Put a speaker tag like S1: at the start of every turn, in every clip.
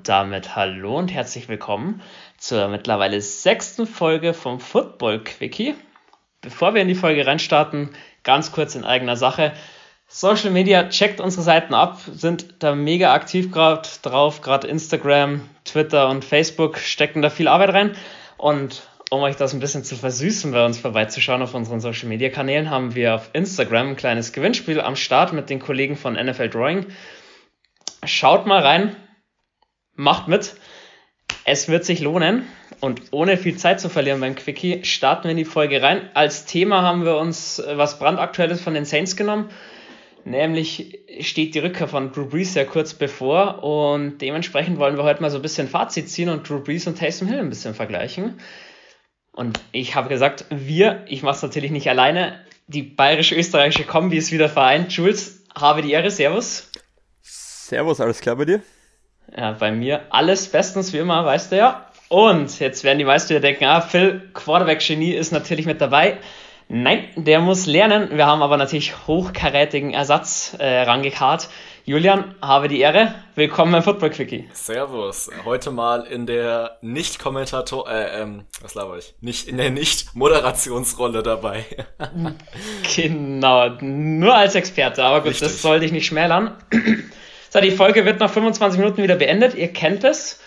S1: Und damit hallo und herzlich willkommen zur mittlerweile sechsten Folge vom Football Quickie. Bevor wir in die Folge reinstarten, ganz kurz in eigener Sache. Social Media, checkt unsere Seiten ab, sind da mega aktiv gerade drauf, gerade Instagram, Twitter und Facebook stecken da viel Arbeit rein. Und um euch das ein bisschen zu versüßen, bei uns vorbeizuschauen auf unseren Social Media Kanälen, haben wir auf Instagram ein kleines Gewinnspiel am Start mit den Kollegen von NFL Drawing. Schaut mal rein, macht mit. Es wird sich lohnen. Und ohne viel Zeit zu verlieren beim Quickie, starten wir in die Folge rein. Als Thema haben wir uns äh, was brandaktuelles von den Saints genommen. Nämlich steht die Rückkehr von Drew Brees ja kurz bevor und dementsprechend wollen wir heute mal so ein bisschen Fazit ziehen und Drew Brees und Taysom Hill ein bisschen vergleichen. Und ich habe gesagt, wir, ich mache es natürlich nicht alleine, die bayerisch-österreichische Kombi ist wieder vereint. Jules, habe die Ehre, Servus.
S2: Servus, alles klar bei dir?
S1: Ja, bei mir alles bestens wie immer, weißt du ja. Und jetzt werden die meisten wieder denken, ah, Phil, Quarterback-Genie ist natürlich mit dabei. Nein, der muss lernen. Wir haben aber natürlich hochkarätigen Ersatz äh, rangekarrt. Julian, habe die Ehre. Willkommen beim Football Quickie.
S3: Servus. Heute mal in der Nicht-Kommentator, äh, ähm, was laber ich? Nicht in der Nicht-Moderationsrolle dabei.
S1: genau, nur als Experte. Aber gut, Richtig. das soll dich nicht schmälern. So, die Folge wird nach 25 Minuten wieder beendet. Ihr kennt es.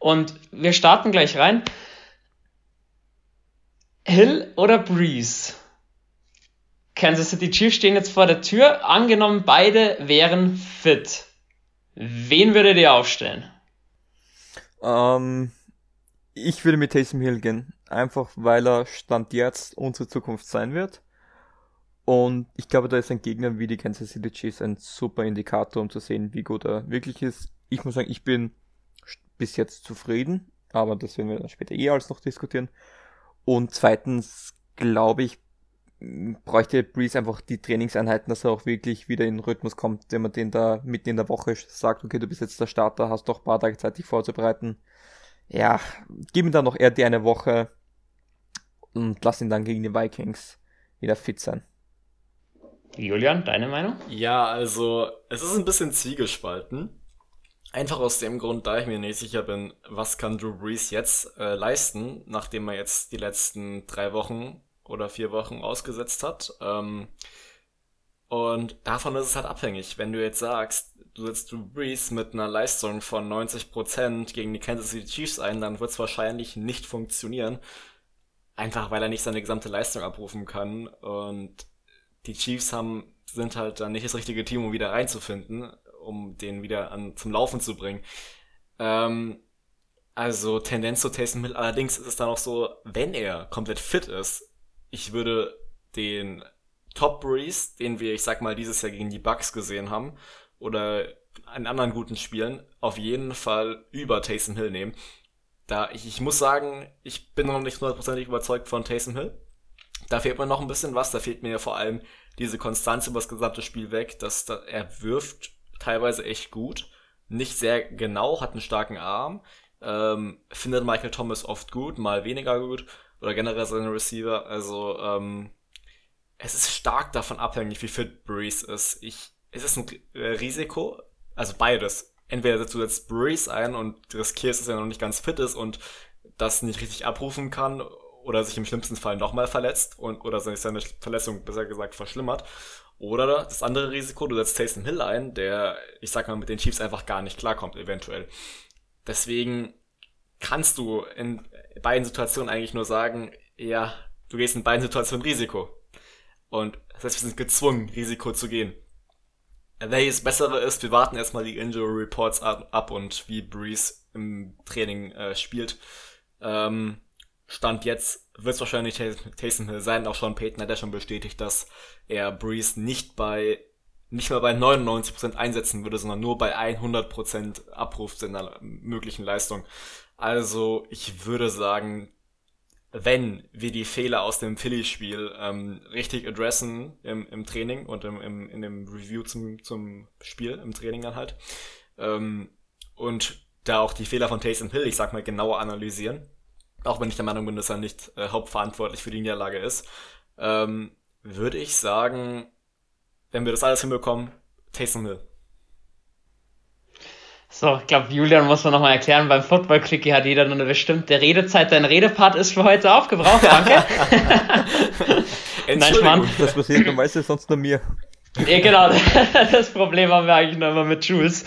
S1: Und wir starten gleich rein. Hill oder Breeze? Kansas City Chiefs stehen jetzt vor der Tür. Angenommen, beide wären fit. Wen würdet ihr aufstellen?
S2: Ähm, ich würde mit Taysom Hill gehen. Einfach weil er Stand jetzt unsere Zukunft sein wird. Und ich glaube, da ist ein Gegner wie die Kansas City Chiefs ein super Indikator, um zu sehen, wie gut er wirklich ist. Ich muss sagen, ich bin bis jetzt zufrieden, aber das werden wir dann später eh alles noch diskutieren. Und zweitens glaube ich, bräuchte Breeze einfach die Trainingseinheiten, dass er auch wirklich wieder in den Rhythmus kommt, wenn man den da mitten in der Woche sagt, okay, du bist jetzt der Starter, hast doch ein paar Tage Zeit, dich vorzubereiten. Ja, gib ihm dann noch eher die eine Woche und lass ihn dann gegen die Vikings wieder fit sein.
S1: Julian, deine Meinung?
S3: Ja, also es ist ein bisschen zwiegespalten. Einfach aus dem Grund, da ich mir nicht sicher bin, was kann Drew Brees jetzt äh, leisten, nachdem er jetzt die letzten drei Wochen oder vier Wochen ausgesetzt hat. Ähm, und davon ist es halt abhängig. Wenn du jetzt sagst, du setzt Drew Brees mit einer Leistung von 90% gegen die Kansas City Chiefs ein, dann wird es wahrscheinlich nicht funktionieren. Einfach weil er nicht seine gesamte Leistung abrufen kann. Und die Chiefs haben, sind halt dann nicht das richtige Team, um wieder reinzufinden, um den wieder an, zum Laufen zu bringen. Ähm, also Tendenz zu Taysom Hill. Allerdings ist es dann auch so, wenn er komplett fit ist, ich würde den Top Breeze, den wir, ich sag mal, dieses Jahr gegen die Bucks gesehen haben, oder in anderen guten Spielen, auf jeden Fall über Taysom Hill nehmen. Da ich, ich muss sagen, ich bin noch nicht hundertprozentig überzeugt von Taysom Hill. Da fehlt mir noch ein bisschen was. Da fehlt mir vor allem diese Konstanz über das gesamte Spiel weg, dass da, er wirft teilweise echt gut, nicht sehr genau, hat einen starken Arm, ähm, findet Michael Thomas oft gut, mal weniger gut oder generell seine Receiver. Also ähm, es ist stark davon abhängig, wie fit Breeze ist. Ich, es ist ein Risiko, also beides. Entweder setzt du jetzt Breeze ein und riskierst, dass er noch nicht ganz fit ist und das nicht richtig abrufen kann oder sich im schlimmsten Fall nochmal verletzt und oder seine Verletzung besser gesagt verschlimmert. Oder das andere Risiko, du setzt Taysom Hill ein, der, ich sag mal, mit den Chiefs einfach gar nicht klarkommt, eventuell. Deswegen kannst du in beiden Situationen eigentlich nur sagen, ja, du gehst in beiden Situationen Risiko. Und das heißt, wir sind gezwungen, Risiko zu gehen. Welches bessere ist, wir warten erstmal die Injury Reports ab, ab und wie Breeze im Training äh, spielt. Ähm, Stand jetzt wird es wahrscheinlich Taysom Hill sein. Auch Sean Payton hat ja schon bestätigt, dass er Breeze nicht bei nicht mal bei 99% einsetzen würde, sondern nur bei 100% Abruf seiner möglichen Leistung. Also ich würde sagen, wenn wir die Fehler aus dem Philly-Spiel ähm, richtig adressen im, im Training und im, im, in dem Review zum, zum Spiel, im Training dann halt, ähm, und da auch die Fehler von Taysom Hill, ich sag mal, genauer analysieren, auch wenn ich der Meinung bin, dass er nicht äh, hauptverantwortlich für die Niederlage ist, ähm, würde ich sagen, wenn wir das alles hinbekommen, Taysom Hill.
S1: So, ich glaube, Julian muss man nochmal erklären, beim Football Clicky hat jeder nur eine bestimmte Redezeit. Dein Redepart ist für heute aufgebraucht, danke.
S2: Nein, Mann. Das passiert normalerweise sonst nur mir.
S1: Ja, genau. Das Problem haben wir eigentlich nur immer mit Jules.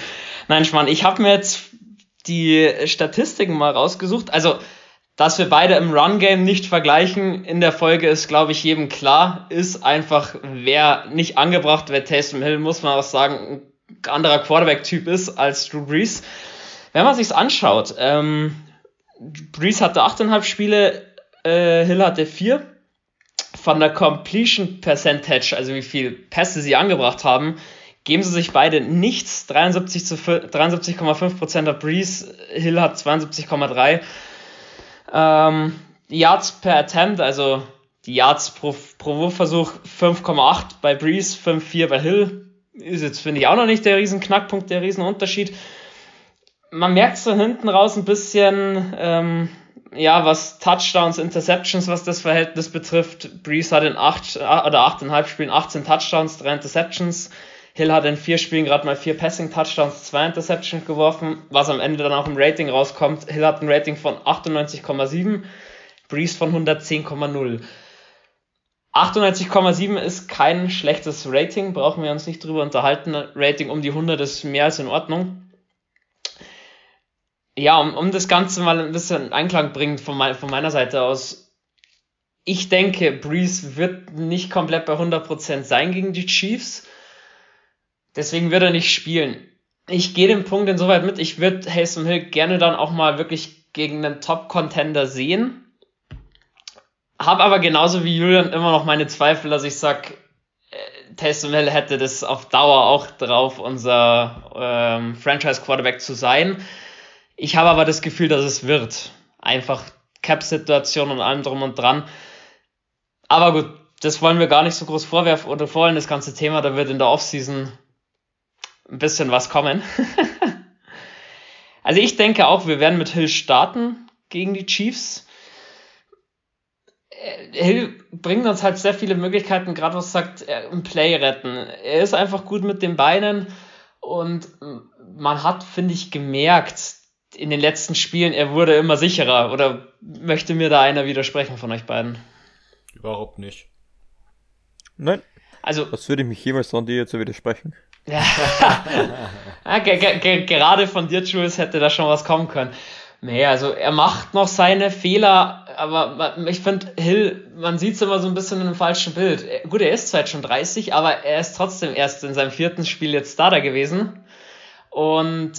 S1: Nein, Schmarrn, ich habe mir jetzt die Statistiken mal rausgesucht. Also, dass wir beide im Run-Game nicht vergleichen in der Folge ist, glaube ich, jedem klar. Ist einfach, wer nicht angebracht wird, Taysom Hill, muss man auch sagen, ein anderer Quarterback-Typ ist als Drew Brees. Wenn man sich's anschaut, ähm, Brees hatte 8,5 Spiele, äh, Hill hatte 4. Von der Completion Percentage, also wie viel Pässe sie angebracht haben, geben sie sich beide nichts. 73 zu 73,5% der Brees, Hill hat 72,3. Ähm, Yards per Attempt, also die Yards pro, pro Wurfversuch 5,8 bei Breeze, 5,4 bei Hill. Ist jetzt, finde ich, auch noch nicht der riesen Knackpunkt, der riesen Unterschied. Man merkt so hinten raus ein bisschen, ähm, ja, was Touchdowns, Interceptions, was das Verhältnis betrifft. Breeze hat in 8 oder 8,5 Spielen 18 Touchdowns, 3 Interceptions. Hill hat in 4 Spielen gerade mal 4 Passing Touchdowns, 2 Interceptions geworfen, was am Ende dann auch im Rating rauskommt. Hill hat ein Rating von 98,7, Breeze von 110,0. 98,7 ist kein schlechtes Rating, brauchen wir uns nicht drüber unterhalten. Rating um die 100 ist mehr als in Ordnung ja, um, um das Ganze mal ein bisschen in Einklang bringen von, mein, von meiner Seite aus. Ich denke, Breeze wird nicht komplett bei 100% sein gegen die Chiefs. Deswegen wird er nicht spielen. Ich gehe den Punkt insoweit mit. Ich würde Haysom Hill gerne dann auch mal wirklich gegen einen Top-Contender sehen. Hab aber genauso wie Julian immer noch meine Zweifel, dass ich sag, äh, Taysom Hill hätte das auf Dauer auch drauf, unser ähm, Franchise-Quarterback zu sein. Ich habe aber das Gefühl, dass es wird. Einfach Cap-Situation und allem drum und dran. Aber gut, das wollen wir gar nicht so groß vorwerfen oder vorhin das ganze Thema. Da wird in der Offseason ein bisschen was kommen. also ich denke auch, wir werden mit Hill starten gegen die Chiefs. Äh, Hill bringt uns halt sehr viele Möglichkeiten, gerade was sagt, im Play retten. Er ist einfach gut mit den Beinen und man hat, finde ich, gemerkt, in den letzten Spielen, er wurde immer sicherer. Oder möchte mir da einer widersprechen von euch beiden?
S3: Überhaupt nicht.
S2: Nein. Also, Was würde mich jemals von dir zu widersprechen? Ja,
S1: gerade von dir, Jules, hätte da schon was kommen können. Nee, also er macht noch seine Fehler, aber ich finde, Hill, man sieht es immer so ein bisschen in einem falschen Bild. Gut, er ist zwar jetzt schon 30, aber er ist trotzdem erst in seinem vierten Spiel jetzt Starter gewesen. Und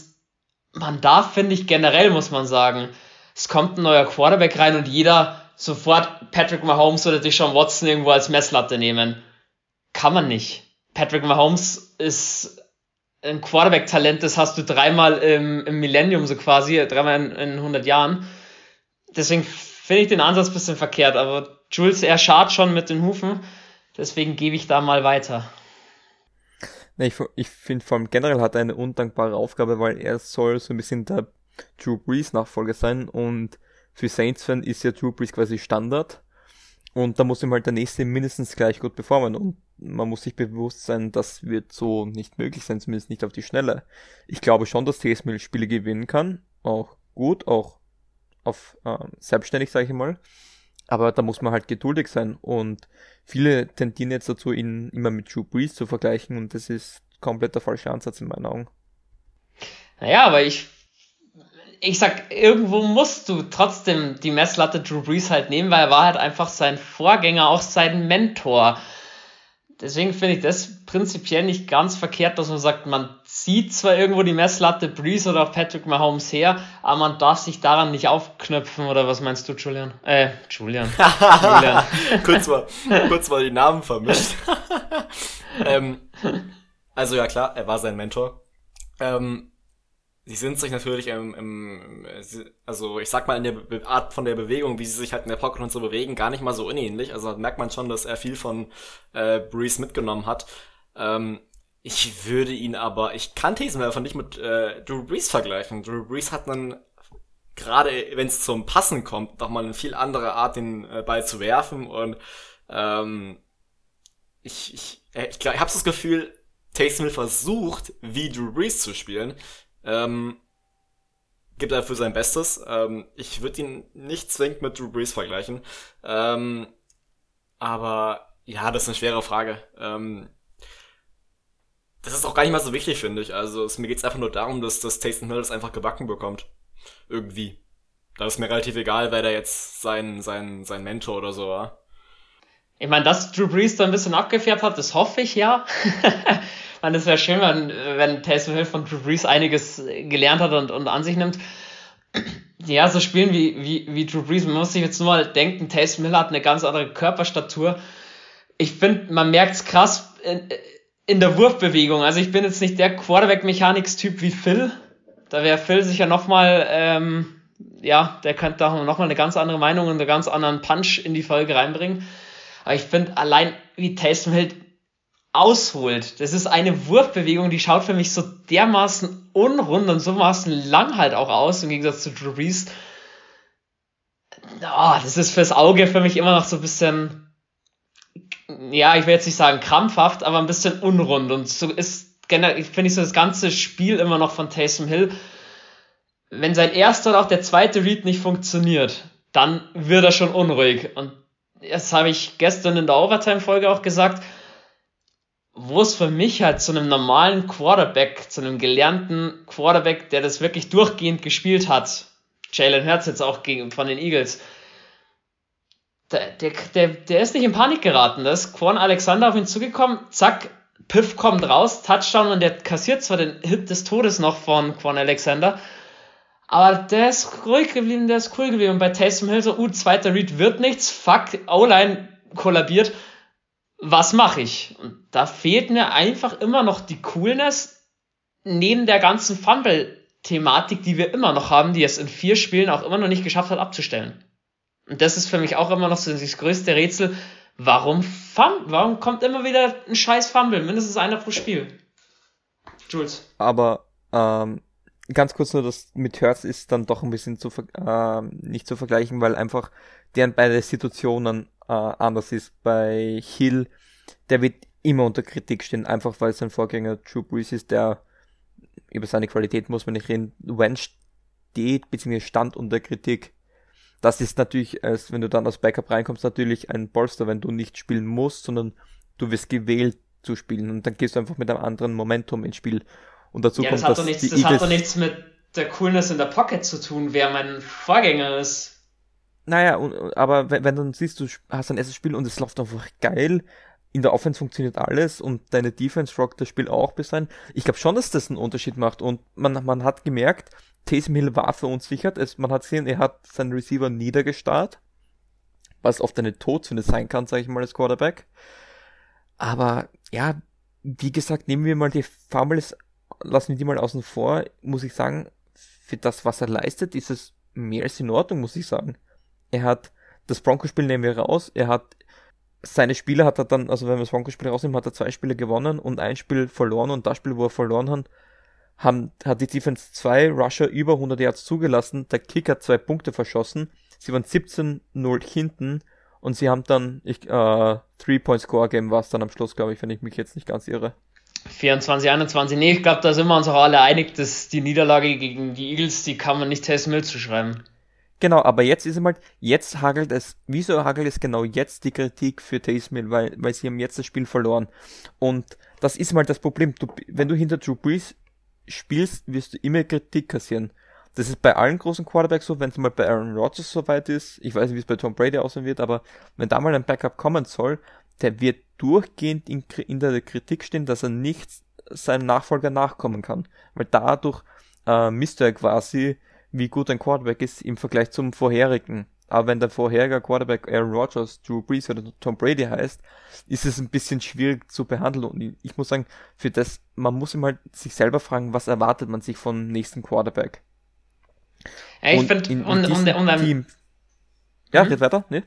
S1: man darf, finde ich, generell muss man sagen, es kommt ein neuer Quarterback rein und jeder sofort Patrick Mahomes oder Deshaun Watson irgendwo als Messlatte nehmen. Kann man nicht. Patrick Mahomes ist ein Quarterback-Talent, das hast du dreimal im, im Millennium so quasi, dreimal in, in 100 Jahren. Deswegen finde ich den Ansatz ein bisschen verkehrt, aber Jules, er schart schon mit den Hufen, deswegen gebe ich da mal weiter.
S2: Nee, ich, ich finde vor allem generell hat er eine undankbare Aufgabe, weil er soll so ein bisschen der Drew Brees Nachfolger sein und für Saints-Fan ist ja Drew Brees quasi Standard und da muss ihm halt der nächste mindestens gleich gut performen und man muss sich bewusst sein, das wird so nicht möglich sein, zumindest nicht auf die Schnelle. Ich glaube schon, dass TSML Spiele gewinnen kann, auch gut, auch auf äh, selbstständig, sage ich mal. Aber da muss man halt geduldig sein und viele tendieren jetzt dazu, ihn immer mit Drew Brees zu vergleichen und das ist komplett der falsche Ansatz in meinen Augen.
S1: Naja, aber ich, ich sag, irgendwo musst du trotzdem die Messlatte Drew Brees halt nehmen, weil er war halt einfach sein Vorgänger, auch sein Mentor. Deswegen finde ich das prinzipiell nicht ganz verkehrt, dass man sagt, man zieht zwar irgendwo die Messlatte Breeze oder auch Patrick Mahomes her, aber man darf sich daran nicht aufknöpfen, oder was meinst du, Julian? Äh, Julian. Julian.
S3: kurz, mal, kurz mal die Namen vermischt. ähm, also ja klar, er war sein Mentor. Ähm, sie sind sich natürlich im, im, also ich sag mal in der Art von der Bewegung, wie sie sich halt in der Pocket und so bewegen, gar nicht mal so unähnlich. Also merkt man schon, dass er viel von äh, Breeze mitgenommen hat. Ähm, ich würde ihn aber, ich kann einfach nicht mit äh, Drew Brees vergleichen. Drew Brees hat dann gerade, wenn es zum Passen kommt, nochmal eine viel andere Art, den äh, Ball zu werfen und ähm, ich, ich, äh, ich, ich habe das Gefühl, Taysom versucht, wie Drew Brees zu spielen. Ähm, gibt dafür sein Bestes. Ähm, ich würde ihn nicht zwingend mit Drew Brees vergleichen. Ähm, aber ja, das ist eine schwere Frage. Ähm, das ist auch gar nicht mal so wichtig, finde ich. Also es, mir geht es einfach nur darum, dass, dass Taysom Hill das einfach gebacken bekommt. Irgendwie. Da ist mir relativ egal, wer da jetzt sein, sein, sein Mentor oder so war.
S1: Ich meine, dass Drew Brees da ein bisschen abgefärbt hat, das hoffe ich ja. meine, es wäre schön, wenn, wenn Taysom Hill von Drew Brees einiges gelernt hat und, und an sich nimmt. Ja, so spielen wie, wie, wie Drew Brees, man muss sich jetzt nur mal denken, Taysom Hill hat eine ganz andere Körperstatur. Ich finde, man merkt es krass in, in der Wurfbewegung. Also ich bin jetzt nicht der Quarterback-Mechanics-Typ wie Phil. Da wäre Phil sicher nochmal, ähm, ja, der könnte da nochmal eine ganz andere Meinung und einen ganz anderen Punch in die Folge reinbringen. Aber ich finde allein, wie Taysom Hill ausholt, das ist eine Wurfbewegung, die schaut für mich so dermaßen unrund und so maßen lang halt auch aus, im Gegensatz zu Drew Brees. Oh, das ist fürs Auge für mich immer noch so ein bisschen, ja, ich will jetzt nicht sagen krampfhaft, aber ein bisschen unrund. Und so ist generell, finde ich so das ganze Spiel immer noch von Taysom Hill. Wenn sein erster oder auch der zweite Read nicht funktioniert, dann wird er schon unruhig. Und das habe ich gestern in der Overtime-Folge auch gesagt, wo es für mich halt zu einem normalen Quarterback, zu einem gelernten Quarterback, der das wirklich durchgehend gespielt hat, Jalen Hurts jetzt auch gegen, von den Eagles, der, der, der, der ist nicht in Panik geraten. Da ist Quan Alexander auf ihn zugekommen, zack, Piff kommt raus, Touchdown und der kassiert zwar den Hit des Todes noch von Quan Alexander, aber der ist ruhig geblieben, der ist cool geblieben. Und bei Taysom Hill so, uh, zweiter Read wird nichts, fuck, O-Line kollabiert. Was mache ich? Und da fehlt mir einfach immer noch die Coolness neben der ganzen Fumble-Thematik, die wir immer noch haben, die es in vier Spielen auch immer noch nicht geschafft hat abzustellen. Und das ist für mich auch immer noch so das größte Rätsel. Warum, fum warum kommt immer wieder ein scheiß Fumble? Mindestens einer pro Spiel.
S2: Jules. Aber ähm, ganz kurz nur, das mit Hertz ist dann doch ein bisschen zu äh, nicht zu vergleichen, weil einfach deren beide Situationen äh, anders ist. Bei Hill, der wird immer unter Kritik stehen, einfach weil sein Vorgänger Drew Brees ist, der über seine Qualität muss man nicht reden. Wenn steht bzw. stand unter Kritik. Das ist natürlich, als wenn du dann als Backup reinkommst, natürlich ein Bolster, wenn du nicht spielen musst, sondern du wirst gewählt zu spielen und dann gehst du einfach mit einem anderen Momentum ins Spiel. Und dazu
S1: ja,
S2: kommt,
S1: das hat, doch nichts, das hat doch nichts mit der Coolness in der Pocket zu tun, wer mein Vorgänger ist.
S2: Naja, und, aber wenn, wenn dann siehst, du hast ein erstes Spiel und es läuft einfach geil, in der Offense funktioniert alles und deine Defense rockt das Spiel auch bis rein. Ich glaube schon, dass das einen Unterschied macht und man, man hat gemerkt, Taysom Hill war verunsichert. Es, man hat gesehen, er hat seinen Receiver niedergestarrt, was oft eine Todsünde sein kann, sage ich mal, als Quarterback. Aber ja, wie gesagt, nehmen wir mal die Fumbles lassen wir die mal außen vor, muss ich sagen, für das, was er leistet, ist es mehr als in Ordnung, muss ich sagen. Er hat das Broncos-Spiel nehmen wir raus, er hat seine Spiele hat er dann, also wenn wir das Broncos-Spiel rausnehmen, hat er zwei Spiele gewonnen und ein Spiel verloren und das Spiel, wo er verloren hat, haben, hat die Defense zwei Rusher über 100 Yards zugelassen, der Kicker zwei Punkte verschossen, sie waren 17-0 hinten und sie haben dann, ich, äh, Three-Point-Score-Game war es dann am Schluss, glaube ich, wenn ich mich jetzt nicht ganz irre.
S1: 24, 21. Nee, ich glaube, da sind wir uns auch alle einig, dass die Niederlage gegen die Eagles, die kann man nicht Taysom Hill zuschreiben.
S2: Genau, aber jetzt ist es mal, jetzt hagelt es, wieso hagelt es genau jetzt die Kritik für Taysom Hill, weil, weil sie haben jetzt das Spiel verloren. Und das ist mal das Problem. Du, wenn du hinter Drew Brees spielst, wirst du immer Kritik kassieren. Das ist bei allen großen Quarterbacks so, wenn es mal bei Aaron Rodgers so weit ist, ich weiß nicht, wie es bei Tom Brady aussehen wird, aber wenn da mal ein Backup kommen soll, der wird durchgehend in, in der Kritik stehen, dass er nicht seinem Nachfolger nachkommen kann. Weil dadurch äh, misst er quasi, wie gut ein Quarterback ist im Vergleich zum vorherigen. Aber wenn der vorherige Quarterback Aaron Rodgers, Drew Brees oder Tom Brady heißt, ist es ein bisschen schwierig zu behandeln. Und ich muss sagen, für das, man muss immer sich selber fragen, was erwartet man sich vom nächsten Quarterback.
S1: Ja, ich finde, um, um, um, um, Team.
S2: Ja, geht weiter, ne?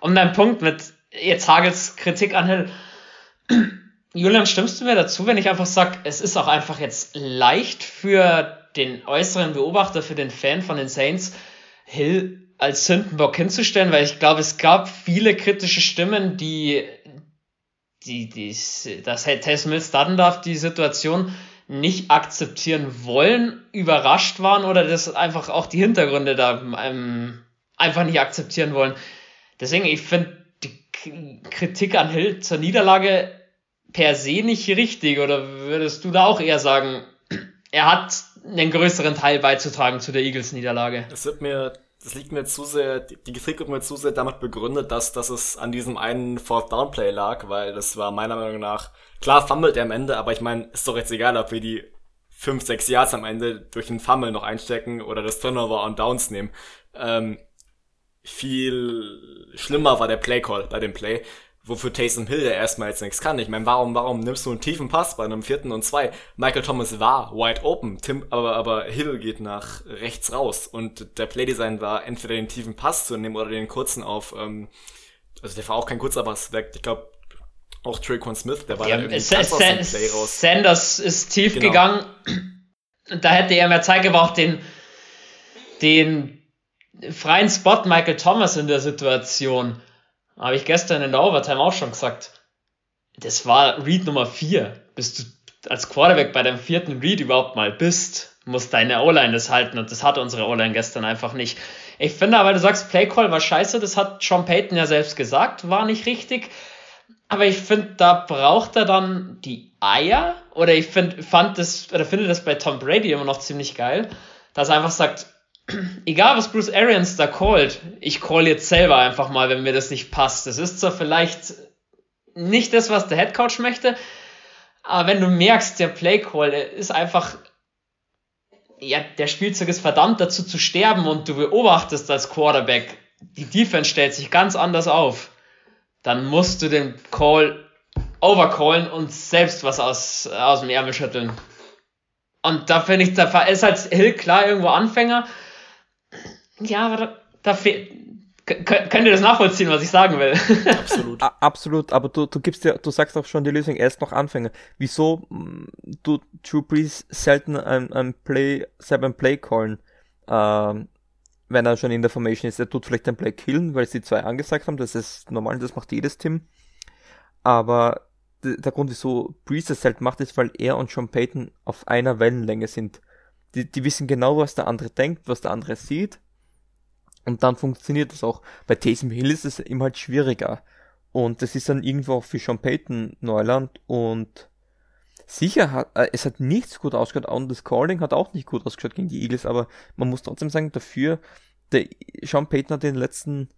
S1: Um deinen Punkt mit jetzt Hagels Kritik an Hill. Julian, stimmst du mir dazu, wenn ich einfach sage, es ist auch einfach jetzt leicht für den äußeren Beobachter, für den Fan von den Saints, Hill als Sündenbock hinzustellen, weil ich glaube, es gab viele kritische Stimmen, die, die, die dass Taysom Hill starten darf, die Situation nicht akzeptieren wollen, überrascht waren oder das einfach auch die Hintergründe da ähm, einfach nicht akzeptieren wollen. Deswegen, ich finde die Kritik an Hill zur Niederlage per se nicht richtig oder würdest du da auch eher sagen, er hat einen größeren Teil beizutragen zu der Eagles-Niederlage?
S3: Das wird mir das liegt mir zu sehr, die Kritik wird mir zu sehr damit begründet, dass, dass es an diesem einen Fourth Down Play lag, weil das war meiner Meinung nach, klar fummelt er am Ende, aber ich meine, ist doch jetzt egal, ob wir die 5, 6 Yards am Ende durch den Fummel noch einstecken oder das Turnover on Downs nehmen. Ähm, viel schlimmer war der Play Call bei dem Play wofür Taysom Hill ja erstmal jetzt nichts kann. Ich meine, warum, warum nimmst du einen tiefen Pass bei einem vierten und zwei? Michael Thomas war wide open, Tim, aber, aber Hill geht nach rechts raus und der Playdesign war entweder den tiefen Pass zu nehmen oder den kurzen auf, ähm, also der war auch kein kurzer Pass weg. Ich glaube, auch Traquan Smith, der war ja, irgendwie
S1: Sa Sa Play raus. Sanders ist tief genau. gegangen. Da hätte er mehr Zeit gebraucht, den, den freien Spot Michael Thomas in der Situation habe ich gestern in der Overtime auch schon gesagt. Das war Read Nummer 4. Bis du als Quarterback bei deinem vierten Read überhaupt mal bist, muss deine O-Line das halten und das hat unsere O-Line gestern einfach nicht. Ich finde aber, du sagst, Playcall war scheiße, das hat Sean Payton ja selbst gesagt, war nicht richtig. Aber ich finde, da braucht er dann die Eier. Oder ich find, fand das, oder finde das bei Tom Brady immer noch ziemlich geil, dass er einfach sagt, egal was Bruce Arians da callt, ich call jetzt selber einfach mal, wenn mir das nicht passt. Das ist zwar vielleicht nicht das, was der Headcoach möchte, aber wenn du merkst, der Playcall ist einfach, ja, der Spielzug ist verdammt dazu zu sterben und du beobachtest als Quarterback, die Defense stellt sich ganz anders auf, dann musst du den Call overcallen und selbst was aus, aus dem Ärmel schütteln. Und da finde ich, da ist halt Hill klar irgendwo Anfänger, ja, aber da, da fehlt. Könnt ihr das nachvollziehen, was ich sagen will?
S2: Absolut. Absolut, aber du, du gibst ja, du sagst auch schon die Lösung, er ist noch Anfänger. Wieso du Drew Brees selten ein, ein Play, selber ein Play callen, ähm, wenn er schon in der Formation ist? Er tut vielleicht ein Play killen, weil sie zwei angesagt haben, das ist normal, das macht jedes Team. Aber der Grund, wieso Brees das selten macht, ist, weil er und Sean Payton auf einer Wellenlänge sind. Die, die wissen genau, was der andere denkt, was der andere sieht und dann funktioniert das auch. Bei Taysom Hill ist es immer halt schwieriger. Und das ist dann irgendwo auch für Sean Payton Neuland und sicher hat, äh, es hat nichts gut ausgeschaut und das Calling hat auch nicht gut ausgeschaut gegen die Eagles, aber man muss trotzdem sagen, dafür, der Sean Payton hat in den letzten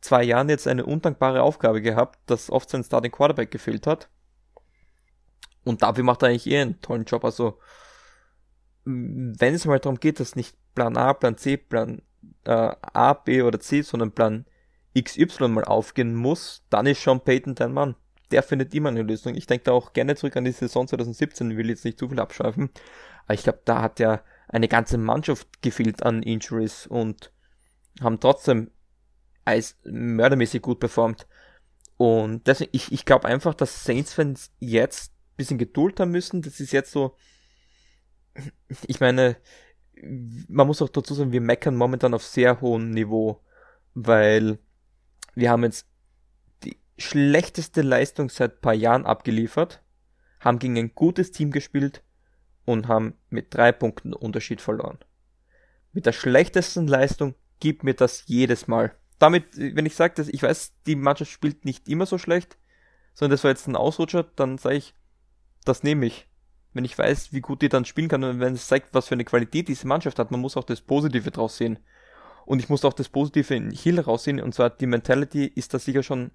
S2: zwei Jahren jetzt eine undankbare Aufgabe gehabt, dass oft sein Starting Quarterback gefehlt hat. Und dafür macht er eigentlich eh einen tollen Job. Also, wenn es mal darum geht, dass nicht Plan A, Plan C, Plan äh, A, B oder C, sondern Plan XY mal aufgehen muss, dann ist Sean Payton dein Mann. Der findet immer eine Lösung. Ich denke da auch gerne zurück an die Saison 2017, will jetzt nicht zu viel abschweifen. Aber ich glaube, da hat ja eine ganze Mannschaft gefehlt an Injuries und haben trotzdem als mördermäßig gut performt. Und deswegen, ich, ich glaube einfach, dass Saints-Fans jetzt ein bisschen Geduld haben müssen. Das ist jetzt so, ich meine, man muss auch dazu sagen, wir meckern momentan auf sehr hohem Niveau, weil wir haben jetzt die schlechteste Leistung seit paar Jahren abgeliefert, haben gegen ein gutes Team gespielt und haben mit drei Punkten Unterschied verloren. Mit der schlechtesten Leistung gibt mir das jedes Mal. Damit, wenn ich sage, dass ich weiß, die Mannschaft spielt nicht immer so schlecht, sondern das war jetzt ein Ausrutscher, dann sage ich, das nehme ich wenn ich weiß, wie gut die dann spielen kann und wenn es zeigt, was für eine Qualität diese Mannschaft hat, man muss auch das Positive draus sehen. Und ich muss auch das Positive in Hill raussehen, und zwar die Mentality ist da sicher schon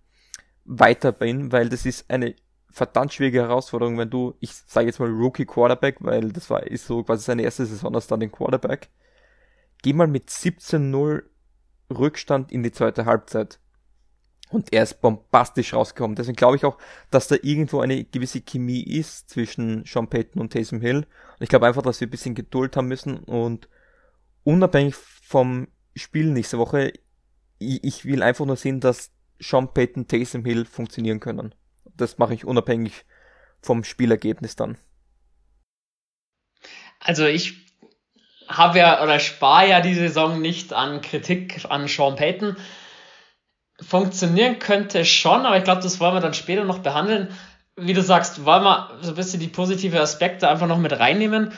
S2: weiter bei ihm, weil das ist eine verdammt schwierige Herausforderung, wenn du, ich sage jetzt mal Rookie Quarterback, weil das war, ist so quasi seine erste Saison als Starting Quarterback, geh mal mit 17-0 Rückstand in die zweite Halbzeit. Und er ist bombastisch rausgekommen. Deswegen glaube ich auch, dass da irgendwo eine gewisse Chemie ist zwischen Sean Payton und Taysom Hill. Und ich glaube einfach, dass wir ein bisschen Geduld haben müssen und unabhängig vom Spiel nächste Woche, ich will einfach nur sehen, dass Sean Payton, Taysom Hill funktionieren können. Das mache ich unabhängig vom Spielergebnis dann.
S1: Also ich habe ja oder spare ja die Saison nicht an Kritik an Sean Payton funktionieren könnte schon, aber ich glaube, das wollen wir dann später noch behandeln. wie du sagst, wollen wir so ein bisschen die positive Aspekte einfach noch mit reinnehmen.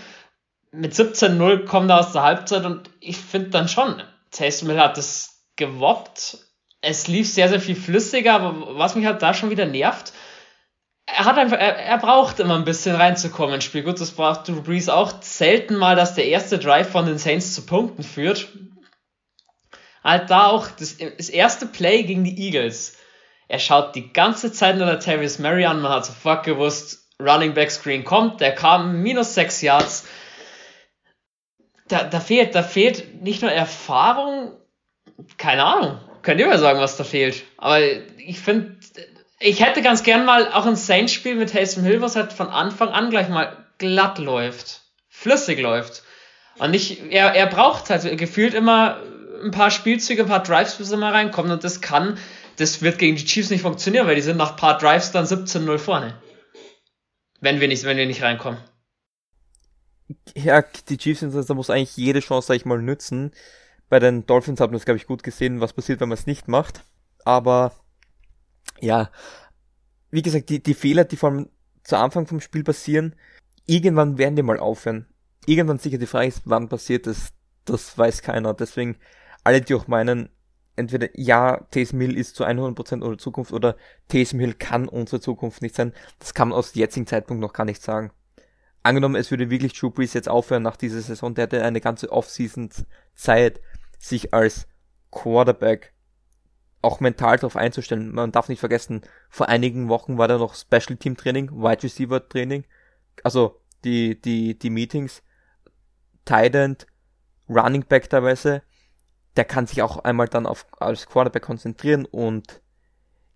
S1: Mit 17-0 kommt er aus der Halbzeit und ich finde dann schon, Taysom Hill hat das gewoppt. Es lief sehr, sehr viel flüssiger, aber was mich halt da schon wieder nervt, er hat einfach, er, er braucht immer ein bisschen reinzukommen ins Spiel. Gut, das braucht Drew Brees auch selten mal, dass der erste Drive von den Saints zu Punkten führt. Halt da auch das, das erste Play gegen die Eagles. Er schaut die ganze Zeit nur der Tavis Murray an, man hat sofort gewusst, Running Back Screen kommt, der kam minus 6 Yards. Da, da fehlt, da fehlt nicht nur Erfahrung, keine Ahnung, könnt ihr mal sagen, was da fehlt. Aber ich finde, ich hätte ganz gern mal auch ein Saints-Spiel mit Taysom Hill, was halt von Anfang an gleich mal glatt läuft, flüssig läuft. Und nicht, er, er braucht halt gefühlt immer ein paar Spielzüge, ein paar Drives, bis er mal reinkommt. Und das kann, das wird gegen die Chiefs nicht funktionieren, weil die sind nach ein paar Drives dann 17-0 vorne. Wenn wir nicht, wenn wir nicht reinkommen.
S2: Ja, die Chiefs, da muss eigentlich jede Chance, sag ich mal, nützen. Bei den Dolphins haben wir es, glaube ich, gut gesehen, was passiert, wenn man es nicht macht. Aber ja, wie gesagt, die, die Fehler, die vor allem zu Anfang vom Spiel passieren, irgendwann werden die mal aufhören. Irgendwann sicher die Frage ist, wann passiert das, das weiß keiner. Deswegen, alle, die auch meinen, entweder ja, Taysom Hill ist zu 100% unsere Zukunft oder Taysom Hill kann unsere Zukunft nicht sein, das kann man aus jetzigen Zeitpunkt noch gar nicht sagen. Angenommen, es würde wirklich Drew Brees jetzt aufhören nach dieser Saison, der hatte eine ganze Offseason Zeit, sich als Quarterback auch mental darauf einzustellen. Man darf nicht vergessen, vor einigen Wochen war da noch Special Team Training, Wide Receiver Training, also die, die, die Meetings, Tight Running Back teilweise, der kann sich auch einmal dann auf, als Quarterback konzentrieren und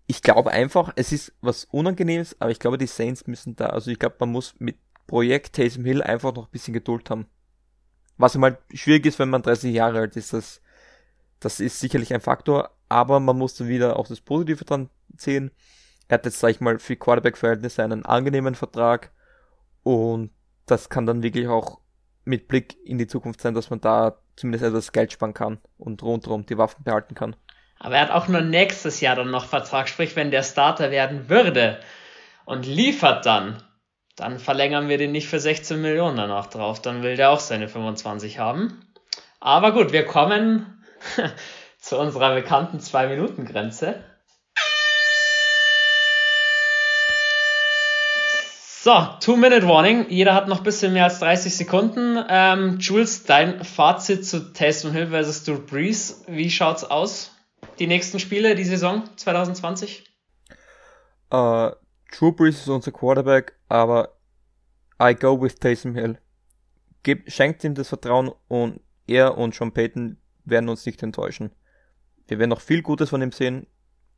S2: ich glaube einfach, es ist was Unangenehmes, aber ich glaube, die Saints müssen da, also ich glaube, man muss mit Projekt Taysom Hill einfach noch ein bisschen Geduld haben. Was immer schwierig ist, wenn man 30 Jahre alt ist, das, das ist sicherlich ein Faktor, aber man muss wieder auch das Positive dran sehen. Er hat jetzt, sag ich mal, für Quarterback-Verhältnisse einen angenehmen Vertrag und das kann dann wirklich auch mit Blick in die Zukunft sein, dass man da zumindest etwas Geld sparen kann und rundherum die Waffen behalten kann.
S1: Aber er hat auch nur nächstes Jahr dann noch Vertrag, sprich, wenn der Starter werden würde und liefert dann, dann verlängern wir den nicht für 16 Millionen danach drauf, dann will der auch seine 25 haben. Aber gut, wir kommen zu unserer bekannten 2-Minuten-Grenze. So, Two-Minute-Warning. Jeder hat noch ein bisschen mehr als 30 Sekunden. Ähm, Jules, dein Fazit zu Taysom Hill versus Drew Brees. Wie schaut's aus? Die nächsten Spiele, die Saison 2020?
S2: Uh, Drew Brees ist unser Quarterback, aber I go with Taysom Hill. Gib, schenkt ihm das Vertrauen und er und Sean Payton werden uns nicht enttäuschen. Wir werden noch viel Gutes von ihm sehen.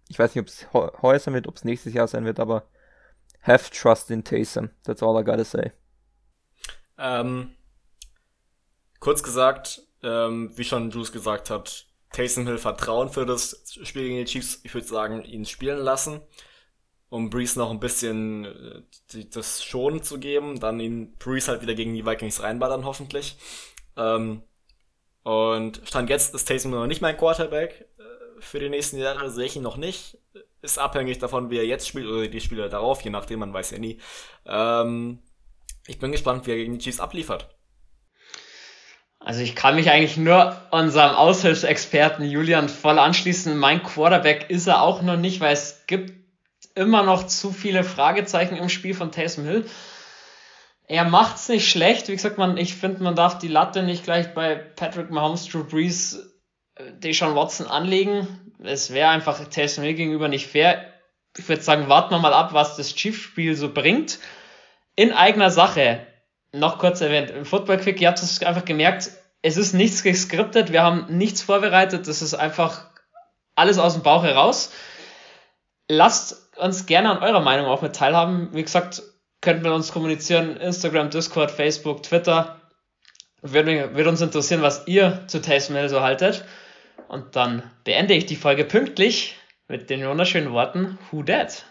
S2: Ich weiß nicht, ob es heuer sein wird, ob es nächstes Jahr sein wird, aber have trust in Taysom. That's all I gotta say.
S3: Ähm, kurz gesagt, ähm, wie schon Juice gesagt hat, Taysom Hill Vertrauen für das Spiel gegen die Chiefs. Ich würde sagen, ihn spielen lassen, um Breeze noch ein bisschen äh, das Schonen zu geben, dann ihn Breeze halt wieder gegen die Vikings reinballern hoffentlich. Ähm, und Stand jetzt ist Taysom noch nicht mein Quarterback für die nächsten Jahre sehe ich ihn noch nicht. Ist abhängig davon, wie er jetzt spielt oder die Spiele darauf, je nachdem, man weiß ja nie. Ähm, ich bin gespannt, wie er gegen die Chiefs abliefert.
S1: Also ich kann mich eigentlich nur unserem Aushilfsexperten Julian voll anschließen. Mein Quarterback ist er auch noch nicht, weil es gibt immer noch zu viele Fragezeichen im Spiel von Taysom Hill. Er macht's nicht schlecht. Wie gesagt, man, ich finde, man darf die Latte nicht gleich bei Patrick Mahomes, Drew Brees Deshaun Watson anlegen. Es wäre einfach Taysom Hill gegenüber nicht fair. Ich würde sagen, warten wir mal ab, was das Chiefs-Spiel so bringt. In eigener Sache, noch kurz erwähnt, im Football Quick, ihr habt es einfach gemerkt, es ist nichts geskriptet, wir haben nichts vorbereitet, das ist einfach alles aus dem Bauch heraus. Lasst uns gerne an eurer Meinung auch mit teilhaben. Wie gesagt, könnt mit uns kommunizieren, Instagram, Discord, Facebook, Twitter. Würde, würde uns interessieren, was ihr zu Taysom Hill so haltet. Und dann beende ich die Folge pünktlich mit den wunderschönen Worten Who Dat?